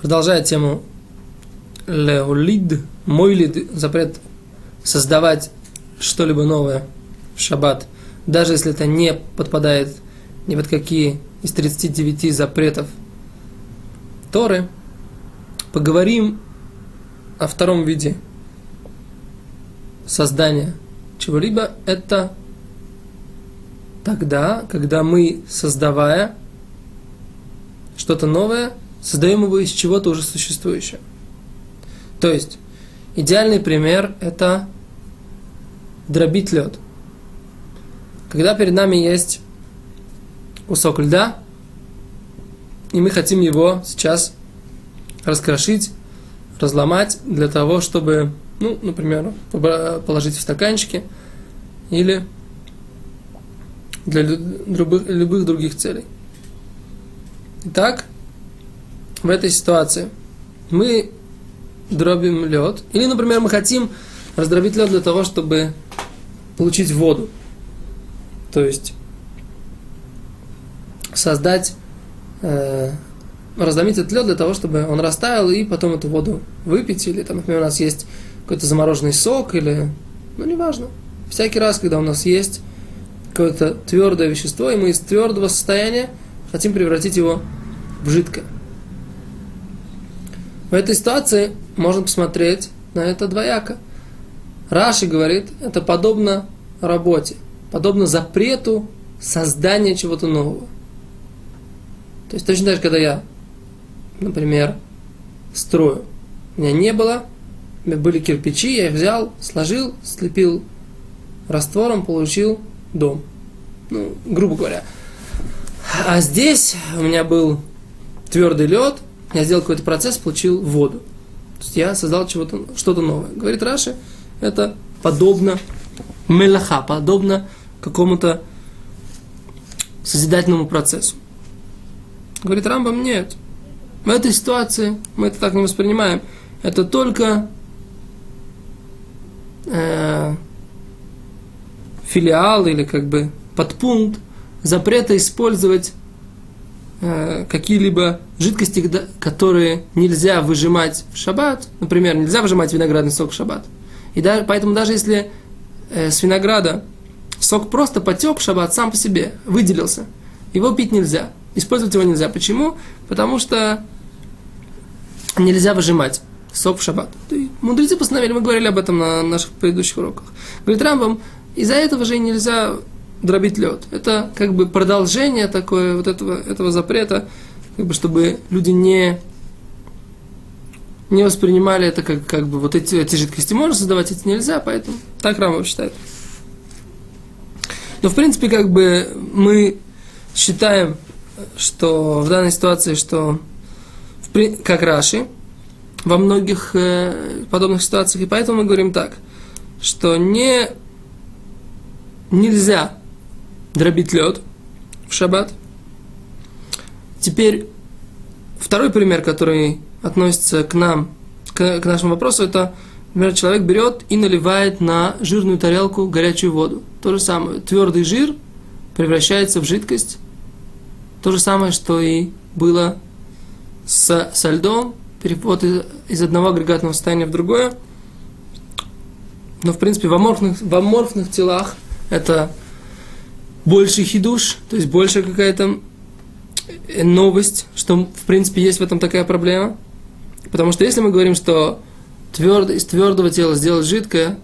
Продолжая тему леолид, мойлид, запрет создавать что-либо новое в шаббат, даже если это не подпадает ни под какие из 39 запретов Торы, поговорим о втором виде создания чего-либо. Это тогда, когда мы, создавая что-то новое, создаем его из чего-то уже существующего. То есть, идеальный пример – это дробить лед. Когда перед нами есть кусок льда, и мы хотим его сейчас раскрошить, разломать для того, чтобы, ну, например, положить в стаканчики или для любых, любых других целей. Итак, в этой ситуации мы дробим лед, или, например, мы хотим раздробить лед для того, чтобы получить воду. То есть создать, э, разломить этот лед для того, чтобы он растаял и потом эту воду выпить. Или, там, например, у нас есть какой-то замороженный сок, или, ну, неважно. Всякий раз, когда у нас есть какое-то твердое вещество, и мы из твердого состояния хотим превратить его в жидкое. В этой ситуации можно посмотреть на это двояко. Раши говорит, это подобно работе, подобно запрету создания чего-то нового. То есть точно так же, когда я, например, строю, у меня не было, у меня были кирпичи, я их взял, сложил, слепил раствором, получил дом. Ну, грубо говоря. А здесь у меня был твердый лед, я сделал какой-то процесс, получил воду. То есть я создал чего-то, что-то новое. Говорит Раши, это подобно мелаха, подобно какому-то созидательному процессу. Говорит Рамбам, нет. В этой ситуации мы это так не воспринимаем. Это только э, филиал или как бы подпункт запрета использовать какие-либо жидкости, которые нельзя выжимать в шаббат. Например, нельзя выжимать виноградный сок в шаббат. И да, поэтому даже если э, с винограда сок просто потек в шаббат сам по себе, выделился, его пить нельзя. Использовать его нельзя. Почему? Потому что нельзя выжимать сок в шаббат. Мудрецы постановили, мы говорили об этом на наших предыдущих уроках. Говорит Рамбам, из-за этого же нельзя дробить лед. Это как бы продолжение такое вот этого, этого запрета, как бы чтобы люди не, не воспринимали это как, как бы вот эти, эти жидкости можно создавать, эти нельзя, поэтому так Рамов считает. Но в принципе как бы мы считаем, что в данной ситуации, что как Раши, во многих э, подобных ситуациях, и поэтому мы говорим так, что не нельзя дробить лед в шаббат. Теперь второй пример, который относится к нам, к, к нашему вопросу, это, например, человек берет и наливает на жирную тарелку горячую воду. То же самое. Твердый жир превращается в жидкость. То же самое, что и было с, со льдом, переход из, из одного агрегатного состояния в другое. Но, в принципе, в аморфных, в аморфных телах это больше хидуш, то есть больше какая-то новость, что в принципе есть в этом такая проблема. Потому что если мы говорим, что твердо, из твердого тела сделать жидкое,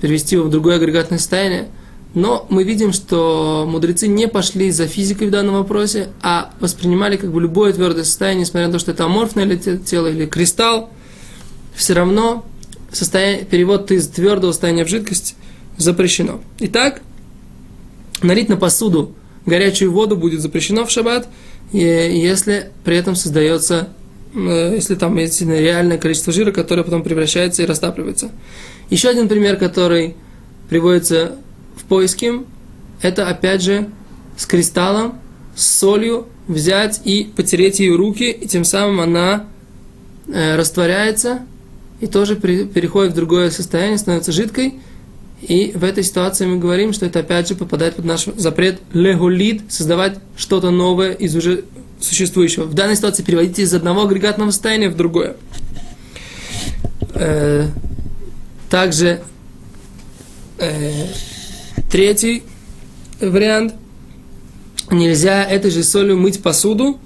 перевести его в другое агрегатное состояние, но мы видим, что мудрецы не пошли за физикой в данном вопросе, а воспринимали как бы любое твердое состояние, несмотря на то, что это аморфное тело или кристалл, все равно состояние, перевод из твердого состояния в жидкость запрещено. Итак, налить на посуду горячую воду будет запрещено в шаббат, если при этом создается, э, если там есть реальное количество жира, которое потом превращается и растапливается. Еще один пример, который приводится в поиске, это опять же с кристаллом, с солью взять и потереть ее руки, и тем самым она э, растворяется и тоже переходит в другое состояние, становится жидкой – и в этой ситуации мы говорим, что это опять же попадает под наш запрет леголит, создавать что-то новое из уже существующего. В данной ситуации переводите из одного агрегатного состояния в другое. Э, также э, третий вариант. Нельзя этой же солью мыть посуду,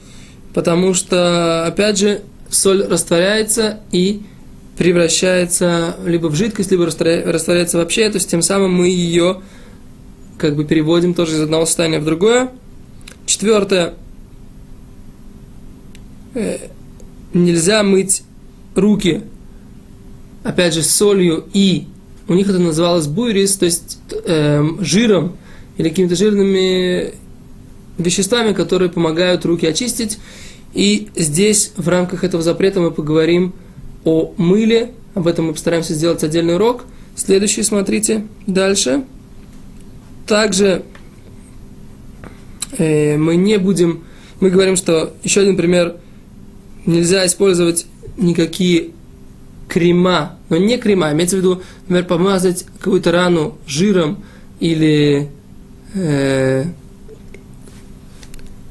потому что, опять же, соль растворяется и превращается либо в жидкость, либо растворяется вообще, то есть тем самым мы ее как бы переводим тоже из одного состояния в другое. Четвертое. Э, нельзя мыть руки, опять же, солью и у них это называлось буйрис, то есть э, жиром или какими-то жирными веществами, которые помогают руки очистить. И здесь в рамках этого запрета мы поговорим о мыле. Об этом мы постараемся сделать отдельный урок. Следующий, смотрите, дальше. Также э, мы не будем, мы говорим, что еще один пример, нельзя использовать никакие крема, но не крема, имеется в виду, например, помазать какую-то рану жиром или э,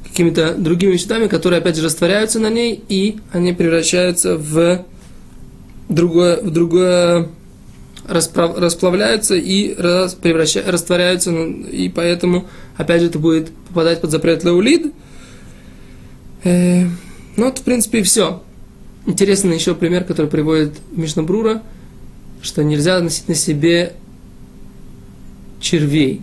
какими-то другими веществами, которые опять же растворяются на ней, и они превращаются в другое, в другое расплавляются и превращаются, растворяются, и поэтому, опять же, это будет попадать под запрет леулид. Э, ну, вот, в принципе, и все. Интересный еще пример, который приводит Мишнабрура, что нельзя носить на себе червей,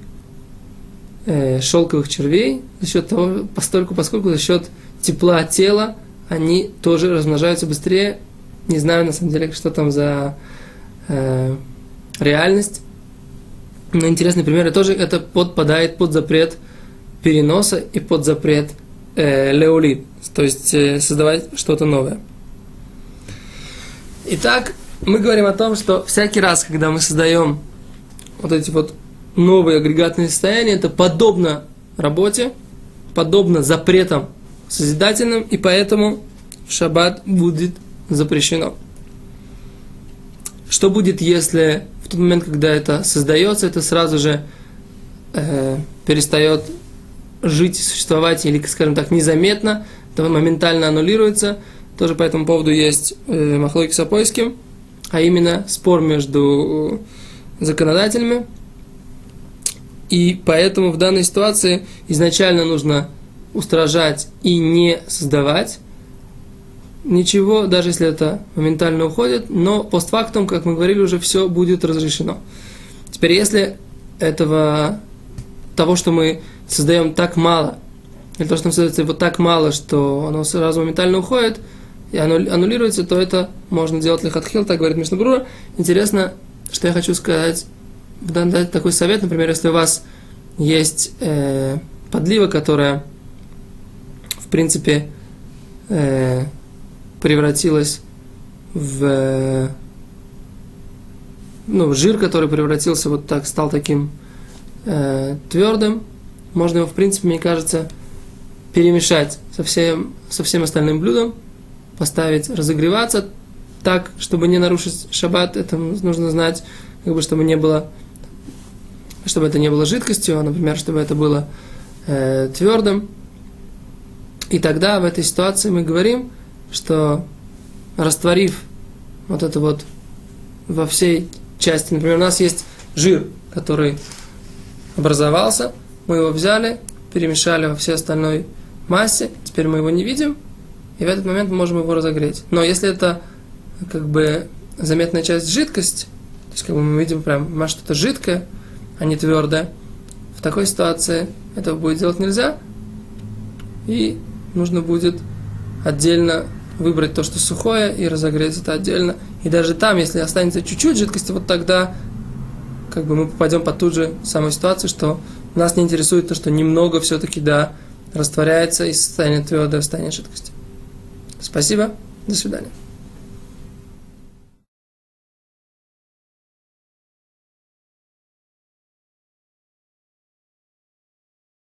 э, шелковых червей, за счет того, постольку, поскольку за счет тепла тела они тоже размножаются быстрее. Не знаю, на самом деле, что там за э, реальность. Но интересный пример, и тоже это подпадает под запрет переноса и под запрет э, леолит, то есть э, создавать что-то новое. Итак, мы говорим о том, что всякий раз, когда мы создаем вот эти вот новые агрегатные состояния, это подобно работе, подобно запретам созидательным, и поэтому шаббат будет запрещено. Что будет, если в тот момент, когда это создается, это сразу же э, перестает жить, существовать, или, скажем так, незаметно, это моментально аннулируется – тоже по этому поводу есть э, Махлойки Сапойским, а именно спор между законодателями. И поэтому в данной ситуации изначально нужно устражать и не создавать ничего, даже если это моментально уходит, но постфактум, как мы говорили, уже все будет разрешено. Теперь, если этого, того, что мы создаем так мало, или то, что нам создается его так мало, что оно сразу моментально уходит – и аннулируется, то это можно делать лихатхил, так говорит Мишнабрура. Интересно, что я хочу сказать, дать такой совет, например, если у вас есть э, подлива, которая, в принципе, э, превратилась в э, ну, жир, который превратился вот так, стал таким э, твердым, можно его, в принципе, мне кажется, перемешать со всем, со всем остальным блюдом, поставить разогреваться так, чтобы не нарушить шаббат, это нужно знать, как бы, чтобы не было, чтобы это не было жидкостью, а, например, чтобы это было э, твердым. И тогда в этой ситуации мы говорим, что растворив вот это вот во всей части, например, у нас есть жир, который образовался, мы его взяли, перемешали во всей остальной массе, теперь мы его не видим, и в этот момент мы можем его разогреть. Но если это как бы заметная часть жидкость, то есть как бы мы видим прям что-то жидкое, а не твердое, в такой ситуации этого будет делать нельзя, и нужно будет отдельно выбрать то, что сухое, и разогреть это отдельно. И даже там, если останется чуть-чуть жидкости, вот тогда как бы мы попадем под ту же самую ситуацию, что нас не интересует то, что немного все-таки, да, растворяется из состояния твердого в состояние жидкости. Спасибо. До свидания.